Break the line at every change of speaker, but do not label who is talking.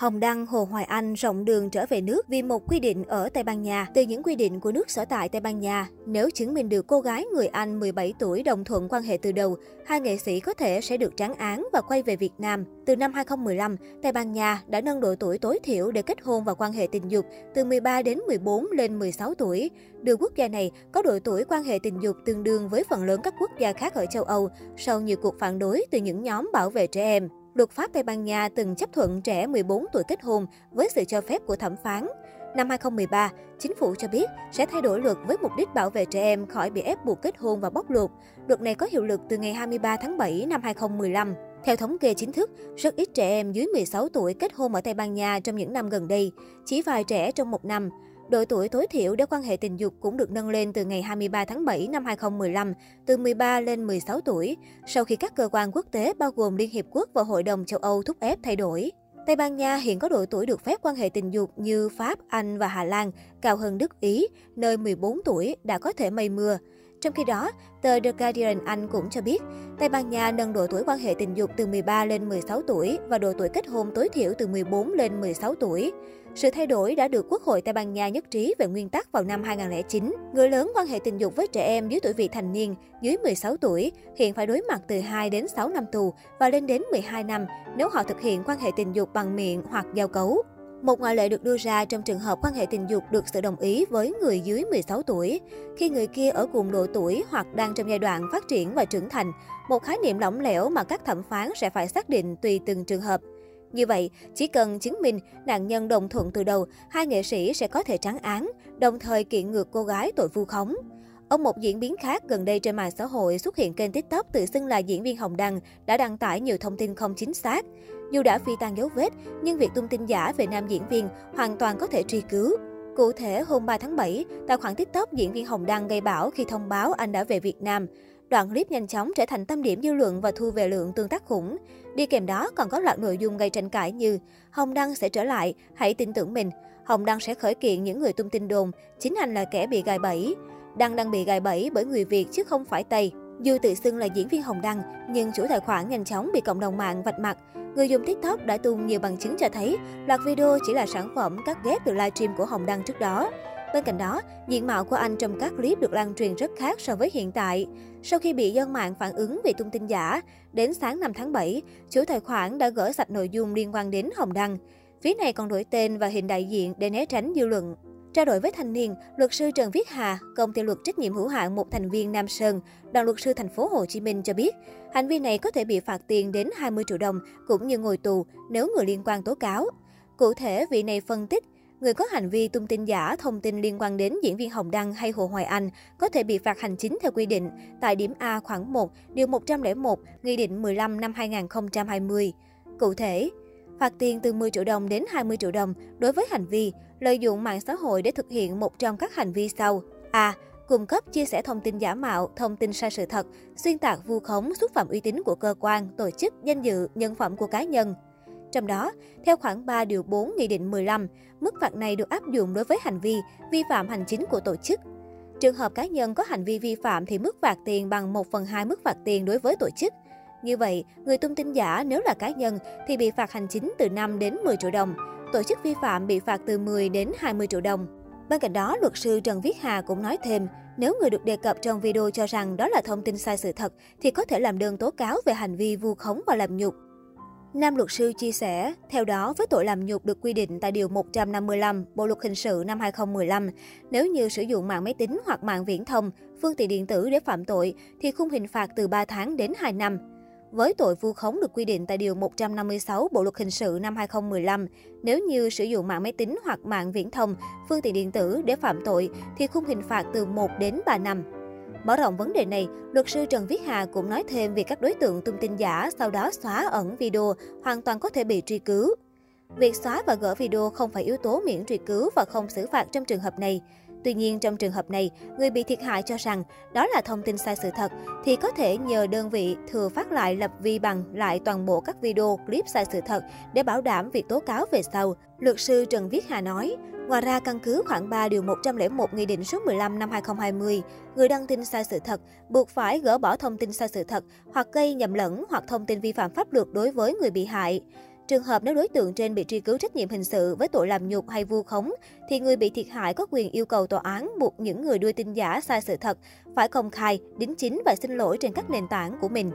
Hồng Đăng, Hồ Hoài Anh rộng đường trở về nước vì một quy định ở Tây Ban Nha. Từ những quy định của nước sở tại Tây Ban Nha, nếu chứng minh được cô gái người Anh 17 tuổi đồng thuận quan hệ từ đầu, hai nghệ sĩ có thể sẽ được trắng án và quay về Việt Nam. Từ năm 2015, Tây Ban Nha đã nâng độ tuổi tối thiểu để kết hôn và quan hệ tình dục từ 13 đến 14 lên 16 tuổi. Đưa quốc gia này có độ tuổi quan hệ tình dục tương đương với phần lớn các quốc gia khác ở châu Âu sau nhiều cuộc phản đối từ những nhóm bảo vệ trẻ em. Luật pháp Tây Ban Nha từng chấp thuận trẻ 14 tuổi kết hôn với sự cho phép của thẩm phán. Năm 2013, chính phủ cho biết sẽ thay đổi luật với mục đích bảo vệ trẻ em khỏi bị ép buộc kết hôn và bóc lột. Luật này có hiệu lực từ ngày 23 tháng 7 năm 2015. Theo thống kê chính thức, rất ít trẻ em dưới 16 tuổi kết hôn ở Tây Ban Nha trong những năm gần đây, chỉ vài trẻ trong một năm. Độ tuổi tối thiểu để quan hệ tình dục cũng được nâng lên từ ngày 23 tháng 7 năm 2015, từ 13 lên 16 tuổi, sau khi các cơ quan quốc tế bao gồm Liên Hiệp Quốc và Hội đồng châu Âu thúc ép thay đổi. Tây Ban Nha hiện có độ tuổi được phép quan hệ tình dục như Pháp, Anh và Hà Lan, cao hơn Đức, Ý, nơi 14 tuổi đã có thể mây mưa. Trong khi đó, tờ The Guardian Anh cũng cho biết, Tây Ban Nha nâng độ tuổi quan hệ tình dục từ 13 lên 16 tuổi và độ tuổi kết hôn tối thiểu từ 14 lên 16 tuổi. Sự thay đổi đã được Quốc hội Tây Ban Nha nhất trí về nguyên tắc vào năm 2009. Người lớn quan hệ tình dục với trẻ em dưới tuổi vị thành niên, dưới 16 tuổi, hiện phải đối mặt từ 2 đến 6 năm tù và lên đến 12 năm nếu họ thực hiện quan hệ tình dục bằng miệng hoặc giao cấu. Một ngoại lệ được đưa ra trong trường hợp quan hệ tình dục được sự đồng ý với người dưới 16 tuổi. Khi người kia ở cùng độ tuổi hoặc đang trong giai đoạn phát triển và trưởng thành, một khái niệm lỏng lẻo mà các thẩm phán sẽ phải xác định tùy từng trường hợp. Như vậy, chỉ cần chứng minh nạn nhân đồng thuận từ đầu, hai nghệ sĩ sẽ có thể trắng án, đồng thời kiện ngược cô gái tội vu khống. Ở một diễn biến khác, gần đây trên mạng xã hội xuất hiện kênh TikTok tự xưng là diễn viên Hồng Đăng đã đăng tải nhiều thông tin không chính xác. Dù đã phi tan dấu vết, nhưng việc tung tin giả về nam diễn viên hoàn toàn có thể truy cứu. Cụ thể, hôm 3 tháng 7, tài khoản TikTok diễn viên Hồng Đăng gây bão khi thông báo anh đã về Việt Nam. Đoạn clip nhanh chóng trở thành tâm điểm dư luận và thu về lượng tương tác khủng. Đi kèm đó còn có loạt nội dung gây tranh cãi như Hồng Đăng sẽ trở lại, hãy tin tưởng mình. Hồng Đăng sẽ khởi kiện những người tung tin đồn, chính anh là kẻ bị gài bẫy. Đăng đang bị gài bẫy bởi người Việt chứ không phải Tây. Dù tự xưng là diễn viên Hồng Đăng, nhưng chủ tài khoản nhanh chóng bị cộng đồng mạng vạch mặt. Người dùng TikTok đã tung nhiều bằng chứng cho thấy loạt video chỉ là sản phẩm cắt ghép từ livestream của Hồng Đăng trước đó. Bên cạnh đó, diện mạo của anh trong các clip được lan truyền rất khác so với hiện tại. Sau khi bị dân mạng phản ứng về tung tin giả, đến sáng 5 tháng 7, chủ tài khoản đã gỡ sạch nội dung liên quan đến Hồng Đăng. Phía này còn đổi tên và hình đại diện để né tránh dư luận. Trao đổi với thanh niên, luật sư Trần Viết Hà, công ty luật trách nhiệm hữu hạn một thành viên Nam Sơn, đoàn luật sư thành phố Hồ Chí Minh cho biết, hành vi này có thể bị phạt tiền đến 20 triệu đồng cũng như ngồi tù nếu người liên quan tố cáo. Cụ thể, vị này phân tích, người có hành vi tung tin giả, thông tin liên quan đến diễn viên Hồng Đăng hay Hồ Hoài Anh có thể bị phạt hành chính theo quy định tại điểm A khoảng 1, điều 101, Nghị định 15 năm 2020. Cụ thể, phạt tiền từ 10 triệu đồng đến 20 triệu đồng đối với hành vi lợi dụng mạng xã hội để thực hiện một trong các hành vi sau. A. Cung cấp chia sẻ thông tin giả mạo, thông tin sai sự thật, xuyên tạc vu khống, xúc phạm uy tín của cơ quan, tổ chức, danh dự, nhân phẩm của cá nhân. Trong đó, theo khoản 3 điều 4 Nghị định 15, mức phạt này được áp dụng đối với hành vi vi phạm hành chính của tổ chức. Trường hợp cá nhân có hành vi vi phạm thì mức phạt tiền bằng 1 phần 2 mức phạt tiền đối với tổ chức. Như vậy, người tung tin giả nếu là cá nhân thì bị phạt hành chính từ 5 đến 10 triệu đồng, tổ chức vi phạm bị phạt từ 10 đến 20 triệu đồng. Bên cạnh đó, luật sư Trần Viết Hà cũng nói thêm, nếu người được đề cập trong video cho rằng đó là thông tin sai sự thật, thì có thể làm đơn tố cáo về hành vi vu khống và làm nhục. Nam luật sư chia sẻ, theo đó với tội làm nhục được quy định tại Điều 155 Bộ Luật Hình sự năm 2015, nếu như sử dụng mạng máy tính hoặc mạng viễn thông, phương tiện điện tử để phạm tội, thì khung hình phạt từ 3 tháng đến 2 năm. Với tội vu khống được quy định tại Điều 156 Bộ Luật Hình sự năm 2015, nếu như sử dụng mạng máy tính hoặc mạng viễn thông, phương tiện điện tử để phạm tội, thì khung hình phạt từ 1 đến 3 năm. Mở rộng vấn đề này, luật sư Trần Viết Hà cũng nói thêm về các đối tượng tung tin giả sau đó xóa ẩn video hoàn toàn có thể bị truy cứu. Việc xóa và gỡ video không phải yếu tố miễn truy cứu và không xử phạt trong trường hợp này. Tuy nhiên, trong trường hợp này, người bị thiệt hại cho rằng đó là thông tin sai sự thật, thì có thể nhờ đơn vị thừa phát lại lập vi bằng lại toàn bộ các video, clip sai sự thật để bảo đảm việc tố cáo về sau. Luật sư Trần Viết Hà nói, Ngoài ra, căn cứ khoảng 3 điều 101 Nghị định số 15 năm 2020, người đăng tin sai sự thật buộc phải gỡ bỏ thông tin sai sự thật hoặc gây nhầm lẫn hoặc thông tin vi phạm pháp luật đối với người bị hại. Trường hợp nếu đối tượng trên bị truy cứu trách nhiệm hình sự với tội làm nhục hay vu khống, thì người bị thiệt hại có quyền yêu cầu tòa án buộc những người đưa tin giả sai sự thật phải công khai, đính chính và xin lỗi trên các nền tảng của mình.